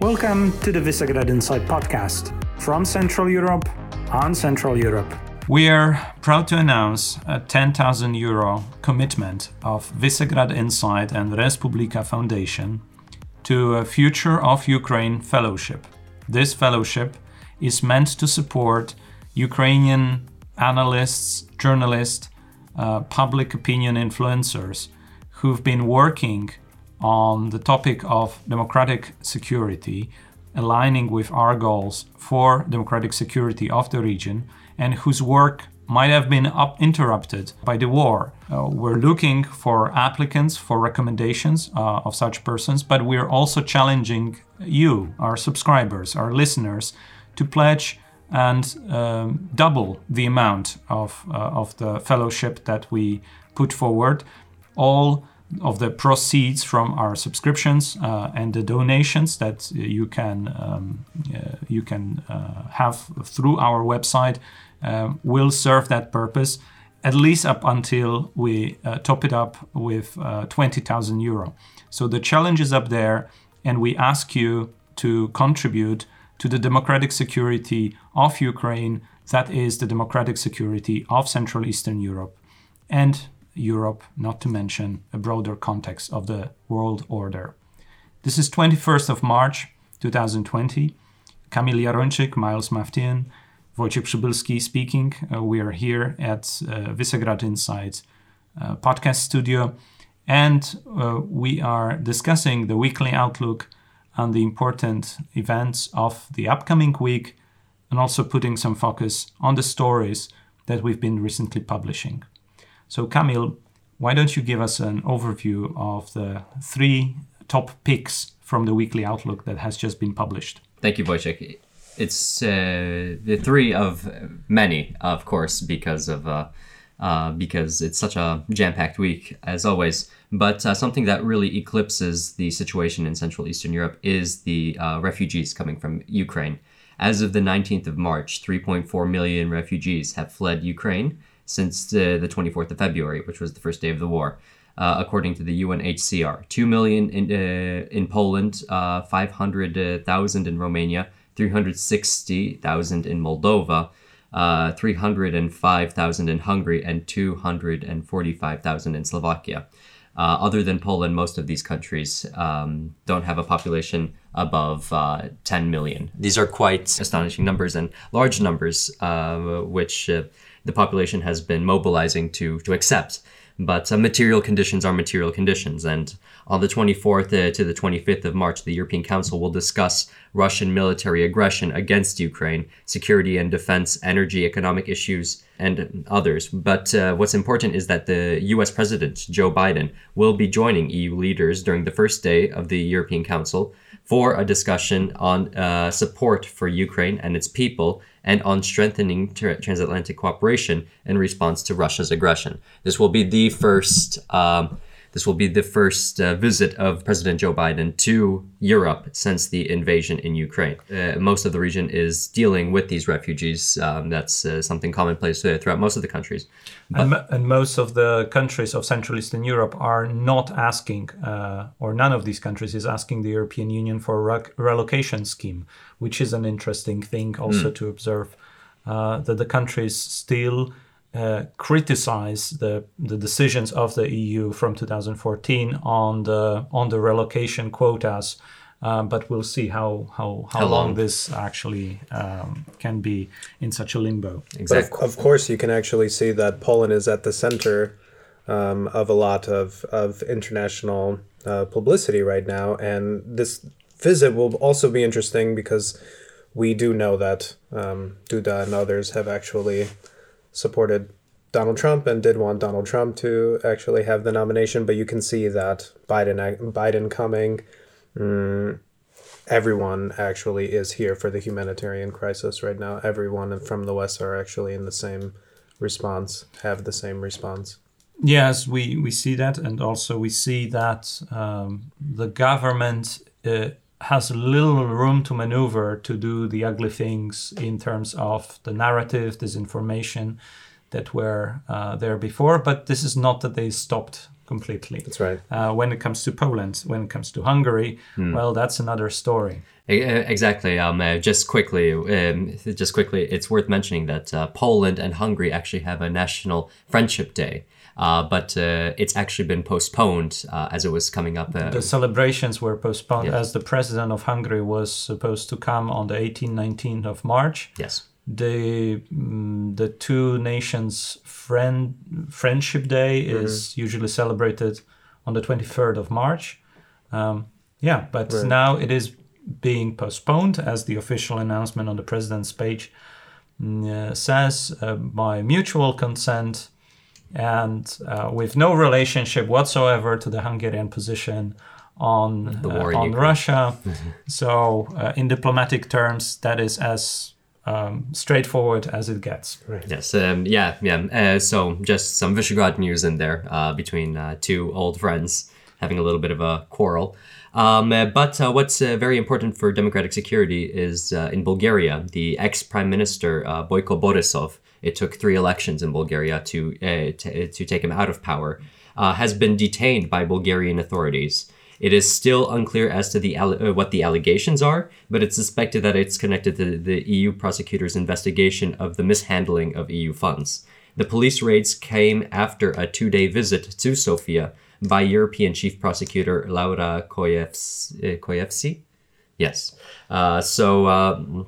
Welcome to the Visegrad Insight podcast from Central Europe on Central Europe. We are proud to announce a 10,000 euro commitment of Visegrad Insight and Res Publica Foundation to a Future of Ukraine fellowship. This fellowship is meant to support Ukrainian analysts, journalists, uh, public opinion influencers who've been working on the topic of democratic security, aligning with our goals for democratic security of the region, and whose work might have been up interrupted by the war. Uh, we're looking for applicants for recommendations uh, of such persons, but we're also challenging you, our subscribers, our listeners, to pledge and um, double the amount of, uh, of the fellowship that we put forward. All of the proceeds from our subscriptions uh, and the donations that you can um, uh, you can uh, have through our website uh, will serve that purpose at least up until we uh, top it up with uh, 20,000 euro. So the challenge is up there, and we ask you to contribute to the democratic security of Ukraine, that is, the democratic security of Central Eastern Europe. And Europe, not to mention a broader context of the world order. This is 21st of March 2020. Kamil Jarończyk, Miles Maftian, Wojciech Przybylski speaking. Uh, we are here at uh, Visegrad Insight uh, podcast studio and uh, we are discussing the weekly outlook on the important events of the upcoming week and also putting some focus on the stories that we've been recently publishing. So, Kamil, why don't you give us an overview of the three top picks from the weekly outlook that has just been published? Thank you, Wojciech. It's uh, the three of many, of course, because of uh, uh, because it's such a jam-packed week as always. But uh, something that really eclipses the situation in Central Eastern Europe is the uh, refugees coming from Ukraine. As of the 19th of March, 3.4 million refugees have fled Ukraine, since the, the 24th of February, which was the first day of the war. Uh, according to the UNHCR. 2 million in, uh, in Poland, uh, 500,000 in Romania, 360,000 in Moldova, uh, 305,000 in Hungary, and 245,000 in Slovakia. Uh, other than Poland, most of these countries um, don't have a population above uh, 10 million. These are quite astonishing numbers and large numbers, which the population has been mobilizing to to accept. But uh, material conditions are material conditions, and on the 24th uh, to the 25th of March, the European Council will discuss Russian military aggression against Ukraine, security and defense, energy, economic issues, and others. But uh, what's important is that the US President, Joe Biden, will be joining EU leaders during the first day of the European Council for a discussion on uh, support for Ukraine and its people and on strengthening tra- transatlantic cooperation in response to Russia's aggression. This will be the first. Um, this will be the first uh, visit of President Joe Biden to Europe since the invasion in Ukraine. Uh, most of the region is dealing with these refugees. Um, that's uh, something commonplace uh, throughout most of the countries. And, and, most of the countries of Central Eastern Europe are not asking, uh, or none of these countries is asking the European Union for a re- relocation scheme, which is an interesting thing also mm. to observe. Uh, that the countries still uh, criticize the, the decisions of the EU from 2014 on the on the relocation quotas, uh, but we'll see how how, how, how long? long? this actually um, can be in such a limbo. Exactly. But of, of, course, you can actually see that Poland is at the center um, of a lot of of international uh, publicity right now, and this visit will also be interesting because we do know that um, Duda and others have actually supported Donald Trump and did want Donald Trump to actually have the nomination, but you can see that Biden Biden coming, mm, everyone actually is here for the humanitarian crisis right now. Everyone from the West are actually in the same response, have the same response. Yes, we, we see that, and also we see that um, the government uh, has little room to maneuver to do the ugly things in terms of the narrative, disinformation that were uh, there before. But this is not that they stopped completely. That's right. Uh, when it comes to Poland, when it comes to Hungary, well, that's another story. Exactly. Um, uh, just quickly, um, just quickly, it's worth mentioning that uh, Poland and Hungary actually have a national friendship day, uh, but uh, it's actually been postponed uh, as it was coming up. Uh, The celebrations were postponed Yes. as the president of Hungary was supposed to come on the 18th, 19th of March. yes. The mm, the two nations friend friendship day is usually celebrated on the 23rd of march. Um, yeah but now it is being postponed as the official announcement on the president's page mm, uh, says uh, by mutual consent and uh, with no relationship whatsoever to the hungarian position on uh, on russia. So uh, in diplomatic terms that is as um, straightforward as it gets. Yes, um, yeah, yeah. Uh, so just some Visegrad news in there uh, between uh, two old friends having a little bit of a quarrel. Um, uh, but uh, what's uh, very important for democratic security is uh, in Bulgaria, the ex prime minister uh, Boyko Borisov. It took three elections in Bulgaria to uh, to, to take him out of power. Uh, has been detained by Bulgarian authorities. It is still unclear as to the uh, what the allegations are, but it's suspected that it's connected to the EU prosecutor's investigation of the mishandling of EU funds. The police raids came after a two-day visit to Sofia by European Chief Prosecutor Laura Koyevs- uh, Kövesi. Yes. Uh, so. Uh,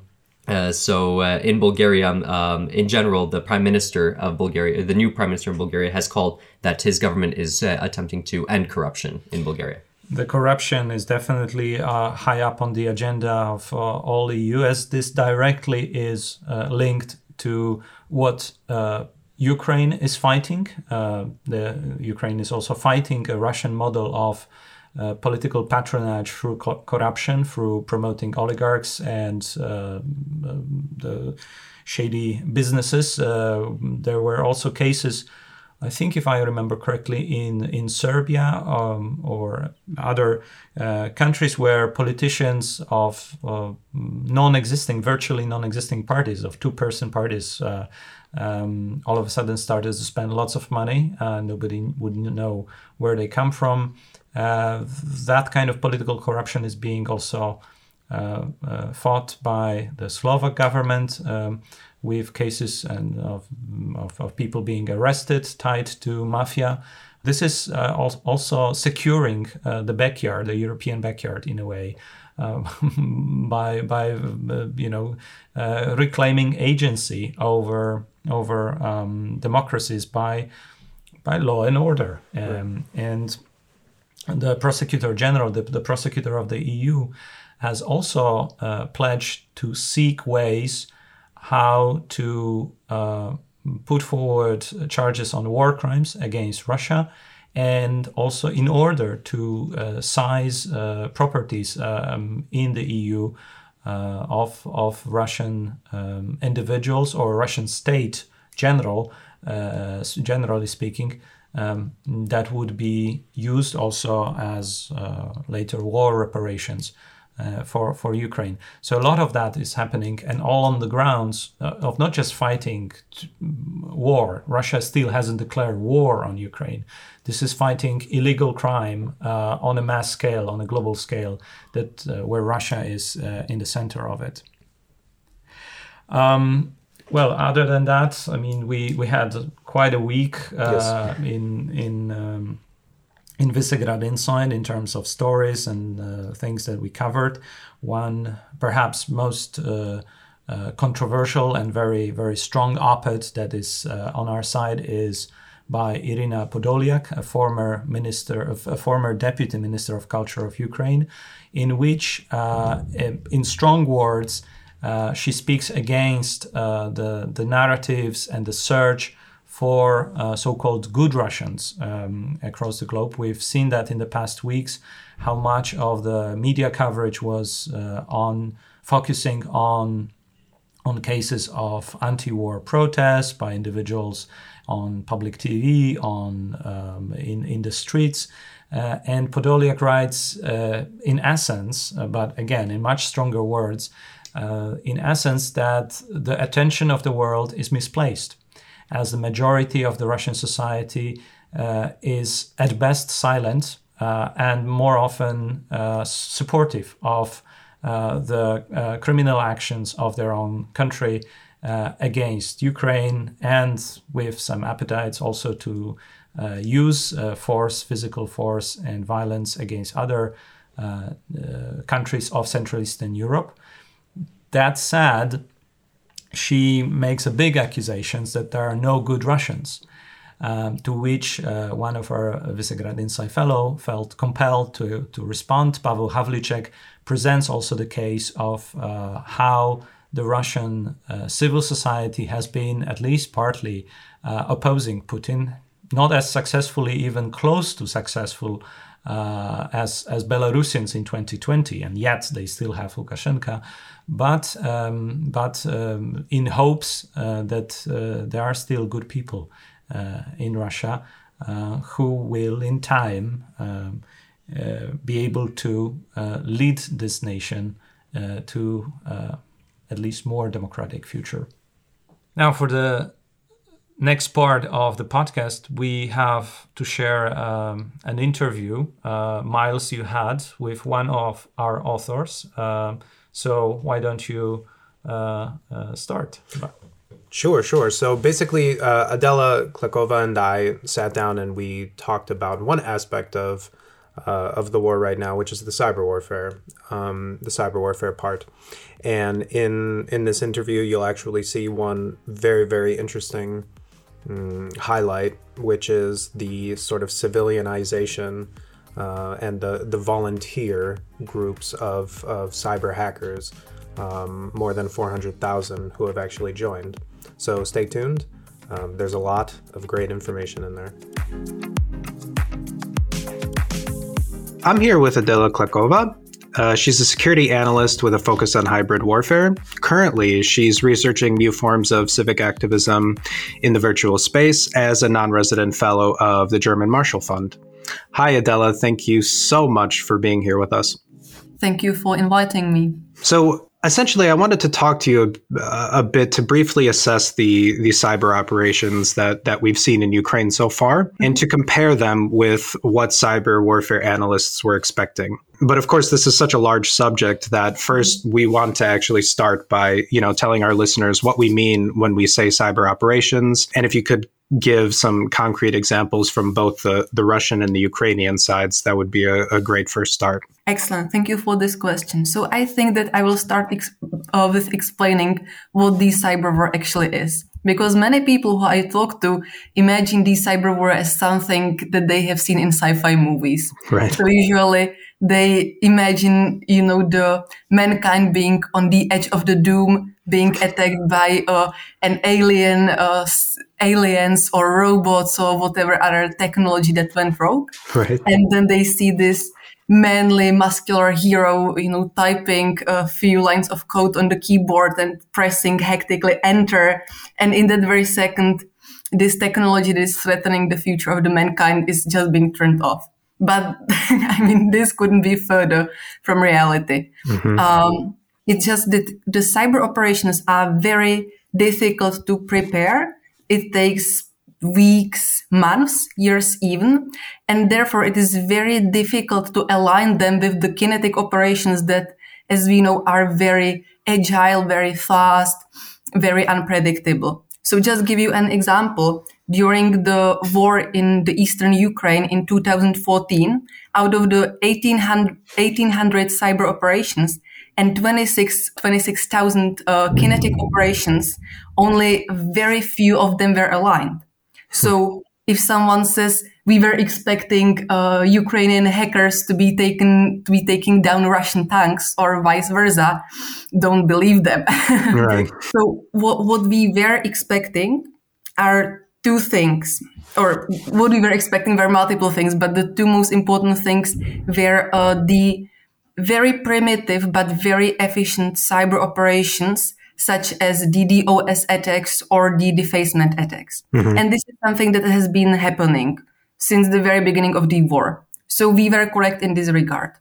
uh, so uh, in Bulgaria, um, in general, the prime minister of Bulgaria, the new prime minister of Bulgaria, has called that his government is uh, attempting to end corruption in Bulgaria. The corruption is definitely uh, high up on the agenda of uh, all EU, as this directly is uh, linked to what uh, Ukraine is fighting. Uh, the Ukraine is also fighting a Russian model of uh, political patronage through co- corruption, through promoting oligarchs and the shady businesses. There were also cases, I think, if I remember correctly, in in Serbia um, or other uh, countries where politicians of uh, non-existing, virtually non-existing parties, of two-person parties. Uh, um, all of a sudden started to spend lots of money. Uh, nobody would know where they come from. Uh, that kind of political corruption is being also uh, fought by the Slovak government um, with cases and of, of, of, people being arrested tied to mafia. This is uh, al- also securing uh, the backyard, the European backyard, in a way. Uh, by by you know reclaiming agency over over um, democracies by by law and order um, right. and the prosecutor general the, the prosecutor of the EU has also uh, pledged to seek ways how to uh, put forward charges on war crimes against Russia and also in order to uh, size uh, properties um, in the EU uh, of, of Russian um, individuals or Russian state general, uh, generally speaking, um, that would be used also as later war reparations. Uh, for for Ukraine. So a lot of that is happening, and all on the grounds uh, of not just fighting t- war. Russia still hasn't declared war on Ukraine. This is fighting illegal crime uh, on a mass scale, on a global scale, that where Russia is in the center of it. Um, well, other than that, I mean, we we had quite a week yes. in in. Um, in Visegrad Insight in terms of stories and uh, things that we covered. One, perhaps most uh, uh, controversial and very, very strong op ed that is on our side is by Irina Podolyak, a former minister, of, a former deputy minister of culture of Ukraine, in which, in strong words, she speaks against the, the narratives and the search for uh, so-called good Russians um, across the globe. We've seen that in the past weeks, how much of the media coverage was uh, on focusing on on cases of anti-war protests by individuals on public TV, on um, in in the streets. Uh, and Podolyak writes, uh, in essence, uh, but again in much stronger words, uh, in essence that the attention of the world is misplaced as the majority of the Russian society uh, is at best silent uh, and more often uh, supportive of uh, the uh, criminal actions of their own country uh, against Ukraine and with some appetites also to use force, physical force, and violence against other countries of Central Eastern Europe. That said, she makes a big accusations that there are no good Russians. Um, to which uh, one of our Visegrad Insight Fellow felt compelled to, to respond. Pavel Havlicek presents also the case of uh, how the Russian uh, civil society has been, at least partly, uh, opposing Putin, not as successfully, even close to successful uh, as as Belarusians in 2020, and yet they still have Lukashenko. But um, but um, in hopes uh, that uh, there are still good people uh, in Russia uh, who will, in time, um, uh, be able to lead this nation to at least more democratic future. Now, for the next part of the podcast, we have to share um, an interview, uh, Miles, you had with one of our authors. Um, so why don't you uh, uh, start? Sure, sure. So basically, uh, Adela Klekova and I sat down and we talked about one aspect of uh, of the war right now, which is the cyber warfare, um, the cyber warfare part. And in in this interview, you'll actually see one very very interesting um, highlight, which is the sort of civilianization uh, and the, the volunteer groups of, of cyber hackers, um, more than 400,000 who have actually joined. So stay tuned. Um, there's a lot of great information in there. I'm here with Adela Klekova. Uh, she's a security analyst with a focus on hybrid warfare. Currently, she's researching new forms of civic activism in the virtual space as a non resident fellow of the German Marshall Fund. Hi, Adela. Thank you so much for being here with us. Thank you for inviting me. So, essentially, I wanted to talk to you a, a, bit to briefly assess the the cyber operations that that we've seen in Ukraine so far, mm-hmm. and to compare them with what cyber warfare analysts were expecting. But of course this is such a large subject that first we want to actually start by you know telling our listeners what we mean when we say cyber operations. And if you could give some concrete examples from both the, the Russian and the Ukrainian sides, that would be a, a great first start. Excellent. Thank you for this question. So I think that I will start ex- uh, with explaining what the cyber war actually is. Because many people who I talk to imagine the cyber war as something that they have seen in sci-fi movies. Right. So usually they imagine, you know, the mankind being on the edge of the doom, being attacked by uh, an alien, uh, aliens or robots or whatever other technology that went rogue. Right. And then they see this manly, muscular hero, you know, typing a few lines of code on the keyboard and pressing hectically enter. And in that very second, this technology that is threatening the future of the mankind is just being turned off. But I mean, this couldn't be further from reality. Mm-hmm. Um, it's just that the cyber operations are very difficult to prepare. It takes weeks, months, years even. And therefore it is very difficult to align them with the kinetic operations that, as we know, are very agile, very fast, very unpredictable. So just give you an example. During the war in the eastern Ukraine in 2014, out of the 1800, 1800 cyber operations and 26, 26,000 uh, kinetic operations, only very few of them were aligned. So if someone says we were expecting uh, Ukrainian hackers to be taken to be taking down Russian tanks or vice versa, don't believe them. right. So what what we were expecting are two things, or what we were expecting were multiple things, but the two most important things were uh, the very primitive but very efficient cyber operations such as DDoS attacks or the defacement attacks. Mm-hmm. And this is something that has been happening since the very beginning of the war. So we were correct in this regard.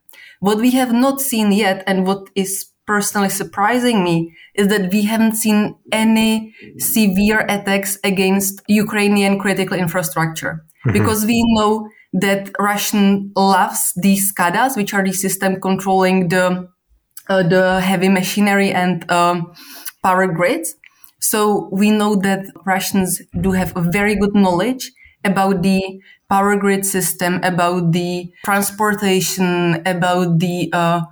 What we have not seen yet and what is personally surprising me is that we haven't seen any severe attacks against Ukrainian critical infrastructure mm-hmm. because we know that Russian loves these SCADAs, which are the system controlling the uh, the heavy machinery and um, power grids. So we know that Russians do have a very good knowledge about the power grid system, about the transportation, about the uh,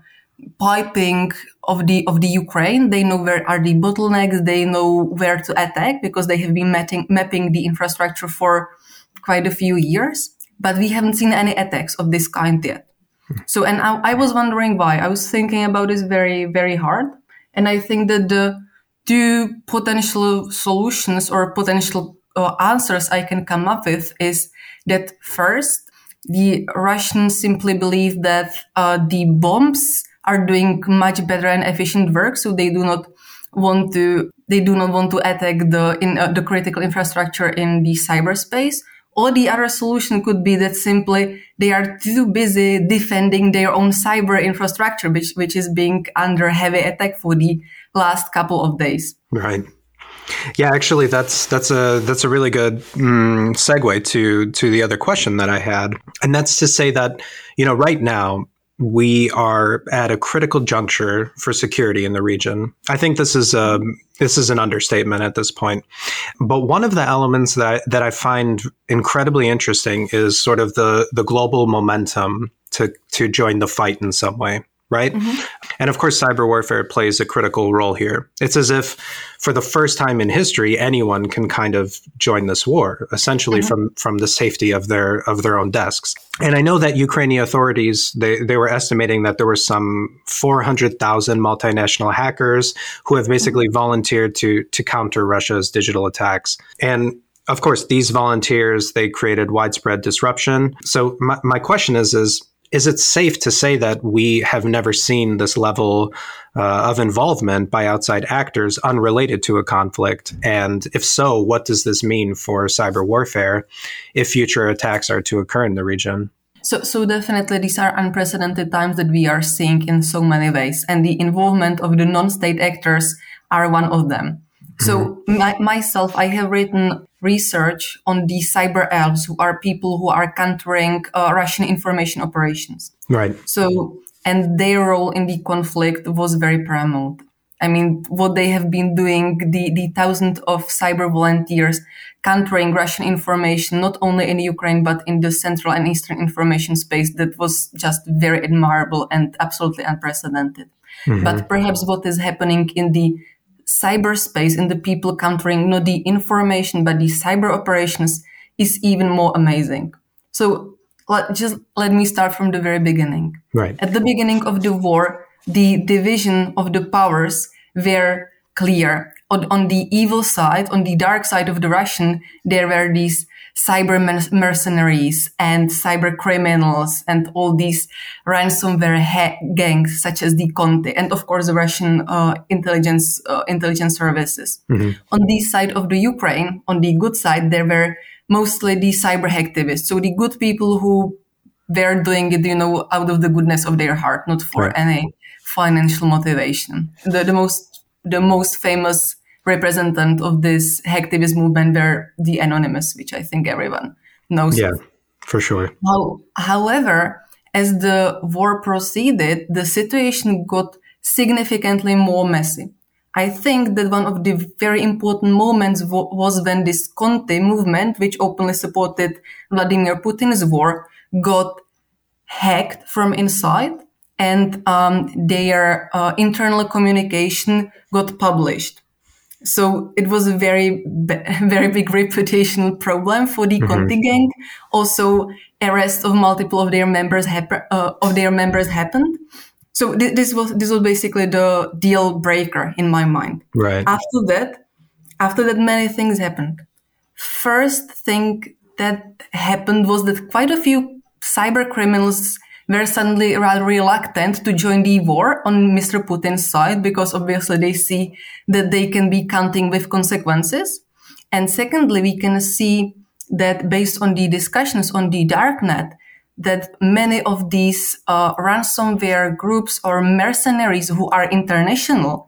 piping of the of the Ukraine. They know where are the bottlenecks. They know where to attack because they have been mapping, mapping the infrastructure for quite a few years. But we haven't seen any attacks of this kind yet. So, and I, I was wondering why. I was thinking about this very, very hard. And I think that the two potential solutions or potential uh, answers I can come up with is that first, the Russians simply believe that uh, the bombs are doing much better and efficient work, so they do not want to they do not want to attack the in uh, the critical infrastructure in the cyberspace. Or the other solution could be that simply they are too busy defending their own cyber infrastructure, which, which is being under heavy attack for the last couple of days. Right. Yeah, actually, that's that's a that's a really good mm, segue to to the other question that I had, and that's to say that you know right now we are at a critical juncture for security in the region. I think this is a um, this is an understatement at this point. But one of the elements that that I find incredibly interesting is sort of the the global momentum to to join the fight in some way right? Mm-hmm. And of course, cyber warfare plays a critical role here. It's as if, for the first time in history, anyone can kind of join this war, essentially mm-hmm. from from the safety of their of their own desks. And I know that Ukrainian authorities they they were estimating that there were some four hundred thousand multinational hackers who have basically mm-hmm. volunteered to to counter Russia's digital attacks. And of course, these volunteers they created widespread disruption. So my, my question is is is it safe to say that we have never seen this level uh, of involvement by outside actors unrelated to a conflict? And if so, what does this mean for cyber warfare if future attacks are to occur in the region? So, so definitely these are unprecedented times that we are seeing in so many ways, and the involvement of the non-state actors are one of them. So mm-hmm. my, myself, I have written research on the cyber elves, who are people who are countering uh, Russian information operations. Right. So, and their role in the conflict was very paramount. I mean, what they have been doing, the, the thousands of cyber volunteers countering Russian information, not only in Ukraine, but in the central and eastern information space, that was just very admirable and absolutely unprecedented. Mm-hmm. But perhaps what is happening in the cyberspace and the people countering not the information but the cyber operations is even more amazing. So let, just let me start from the very beginning. Right. At the beginning of the war, the division of the powers were clear. On, on the evil side, on the dark side of the Russian, there were these cyber mercenaries and cyber criminals and all these ransomware ha- gangs such as the Conti and of course the Russian uh, intelligence uh, intelligence services. Mm-hmm. On this side of the Ukraine, on the good side, there were mostly the cyber hacktivists, so the good people who were doing it, you know, out of the goodness of their heart, not for right. any financial motivation. The, the most the most famous representative of this hacktivist movement were the Anonymous, which I think everyone knows. Yeah, for sure. How, however, as the war proceeded, the situation got significantly more messy. I think that one of the very important moments w- was when this Conti movement, which openly supported Vladimir Putin's war, got hacked from inside and um, their uh, internal communication got published. So it was a very, very big reputational problem for the mm-hmm. Conti gang. Also, arrest of multiple of their members hap- uh, of their members happened. So th- this was this was basically the deal breaker in my mind. Right. After that, after that, many things happened. First thing that happened was that quite a few cyber criminals were suddenly rather reluctant to join the war on Mr. Putin's side because obviously they see that they can be counting with consequences. And secondly, we can see that based on the discussions on the darknet, that many of these uh, ransomware groups or mercenaries who are international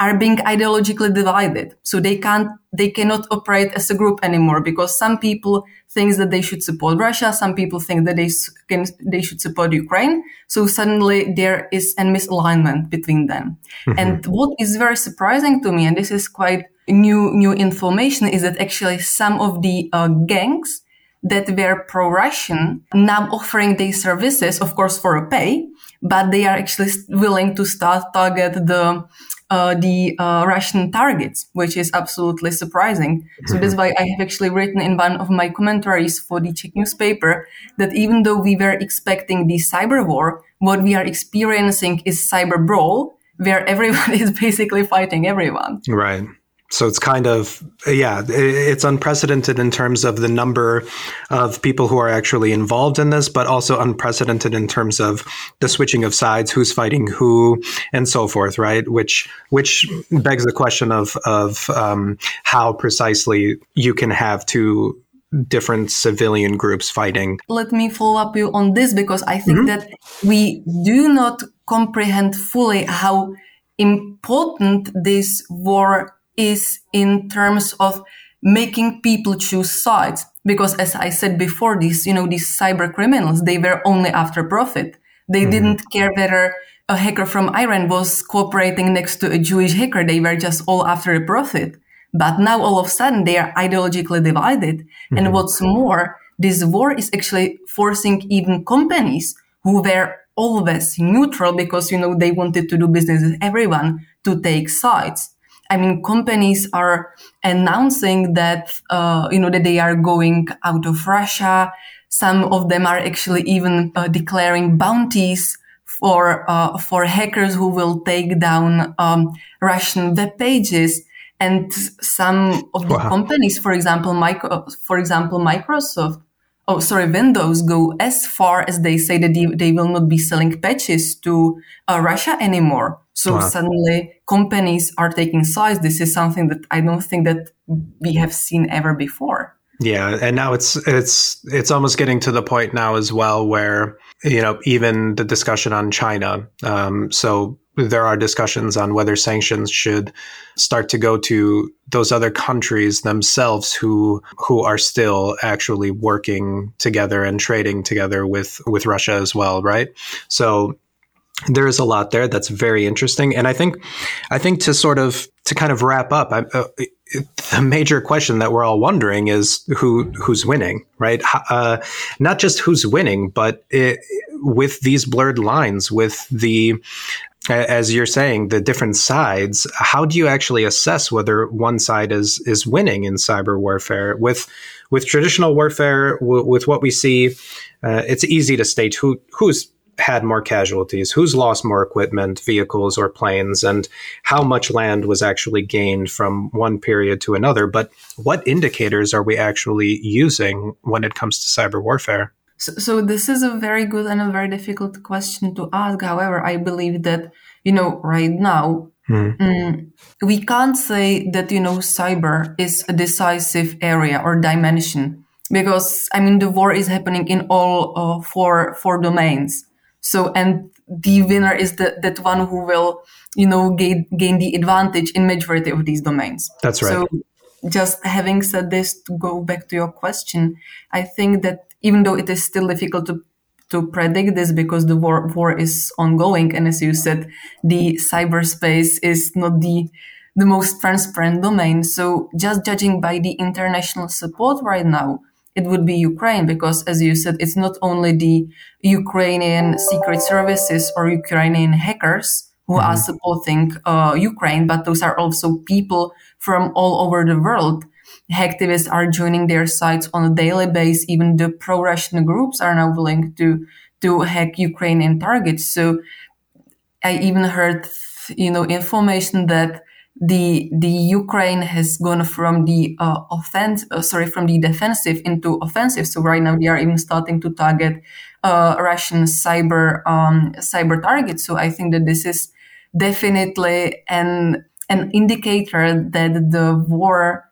are being ideologically divided. So they can't, they cannot operate as a group anymore because some people think that they should support Russia. Some people think that they can, they should support Ukraine. So suddenly there is a misalignment between them. Mm-hmm. And what is very surprising to me, and this is quite new, new information is that actually some of the uh, gangs that were pro-Russian now offering their services, of course, for a pay, but they are actually willing to start target the uh, the uh, Russian targets, which is absolutely surprising. So that's why I have actually written in one of my commentaries for the Czech newspaper that even though we were expecting the cyber war, what we are experiencing is cyber brawl, where everyone is basically fighting everyone. Right so it's kind of yeah it's unprecedented in terms of the number of people who are actually involved in this but also unprecedented in terms of the switching of sides who's fighting who and so forth right which which begs the question of of um, how precisely you can have two different civilian groups fighting let me follow up you on this because i think mm-hmm. that we do not comprehend fully how important this war is in terms of making people choose sides. Because as I said before, these, you know, these cyber criminals, they were only after profit. They mm-hmm. didn't care whether a hacker from Iran was cooperating next to a Jewish hacker. They were just all after a profit. But now all of a sudden they are ideologically divided. Mm-hmm. And what's more, this war is actually forcing even companies who were always neutral because, you know, they wanted to do business with everyone to take sides. I mean, companies are announcing that, uh, you know, that they are going out of Russia. Some of them are actually even uh, declaring bounties for, uh, for hackers who will take down, um, Russian web pages. And some of the wow. companies, for example, micro, for example, Microsoft, oh, sorry, Windows go as far as they say that they, they will not be selling patches to uh, Russia anymore. So wow. suddenly companies are taking sides. This is something that I don't think that we have seen ever before. Yeah, and now it's it's it's almost getting to the point now as well where you know even the discussion on China. Um, so there are discussions on whether sanctions should start to go to those other countries themselves who who are still actually working together and trading together with with Russia as well, right? So there is a lot there that's very interesting. And i think i think to sort of to kind of wrap up I, uh, the major question that we're all wondering is who who's winning right? Uh, not just who's winning but it, with these blurred lines with the as you're saying the different sides how do you actually assess whether one side is is winning in cyber warfare? With with traditional warfare w- with what we see uh, it's easy to state who who's had more casualties, who's lost more equipment, vehicles, or planes, and how much land was actually gained from one period to another. But what indicators are we actually using when it comes to cyber warfare? So, so this is a very good and a very difficult question to ask. However, I believe that, you know, right now, hmm. mm, we can't say that, you know, cyber is a decisive area or dimension because, I mean, the war is happening in all uh, four, four domains. So, and the winner is the, that one who will, you know, gain, gain the advantage in majority of these domains. That's right. So just having said this, to go back to your question, I think that even though it is still difficult to to predict this because the war war is ongoing, and as you said, the cyberspace is not the the most transparent domain. So just judging by the international support right now, it would be Ukraine because, as you said, it's not only the Ukrainian secret services or Ukrainian hackers who mm-hmm. are supporting uh, Ukraine, but those are also people from all over the world. Hacktivists are joining their sites on a daily basis. Even the pro-Russian groups are now willing to to hack Ukrainian targets. So I even heard, you know, information that the the Ukraine has gone from the uh, offense, uh, sorry, from the defensive into offensive. So right now they are even starting to target uh, Russian cyber um, cyber targets. So I think that this is definitely an an indicator that the war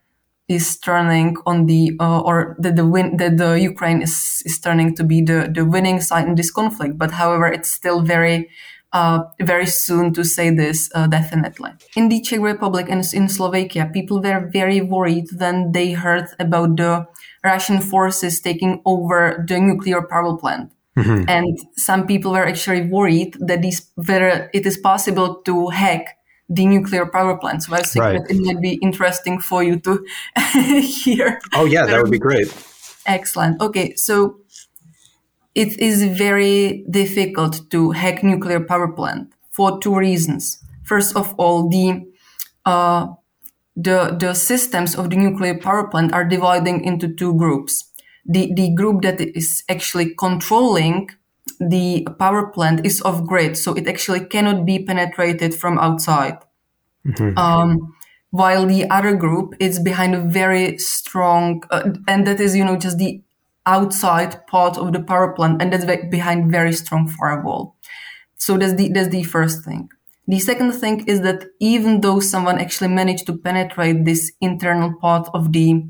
is turning on the uh, or that the win that the Ukraine is is turning to be the the winning side in this conflict. But however, it's still very uh, very soon to say this uh, definitely. In the Czech Republic and in Slovakia, people were very worried when they heard about the Russian forces taking over the nuclear power plant. Mm-hmm. And some people were actually worried that these, whether it is possible to hack the nuclear power plant. So I think right. that it might be interesting for you to hear. Oh yeah, that would be great. Excellent. Okay, so it is very difficult to hack nuclear power plant for two reasons. First of all, the uh, the the systems of the nuclear power plant are dividing into two groups. The the group that is actually controlling the power plant is off grid, so it actually cannot be penetrated from outside. Mm-hmm. Um, while the other group is behind a very strong, uh, and that is, you know, just the outside part of the power plant, and that's behind very strong firewall. So that's the that's the first thing. The second thing is that even though someone actually managed to penetrate this internal part of the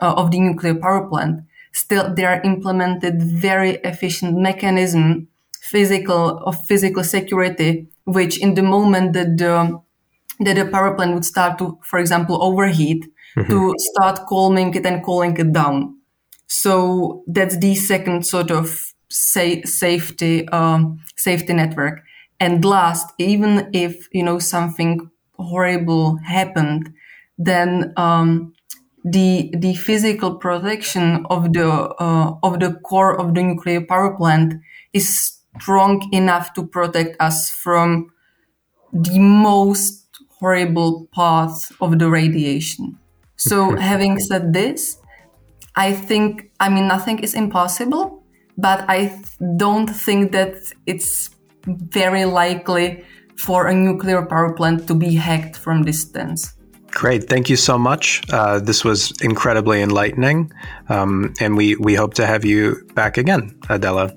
uh, of the nuclear power plant, still they are implemented very efficient mechanism physical of physical security which in the moment that the that the power plant would start to for example overheat mm-hmm. to start calming it and cooling it down so that's the second sort of say, safety um, safety network and last even if you know something horrible happened then um, the the physical protection of the uh, of the core of the nuclear power plant is strong enough to protect us from the most horrible parts of the radiation. So having said this, I think I mean nothing is impossible, but I don't think that it's very likely for a nuclear power plant to be hacked from distance. Great. Thank you so much. Uh, this was incredibly enlightening. Um, and we, we hope to have you back again, Adela.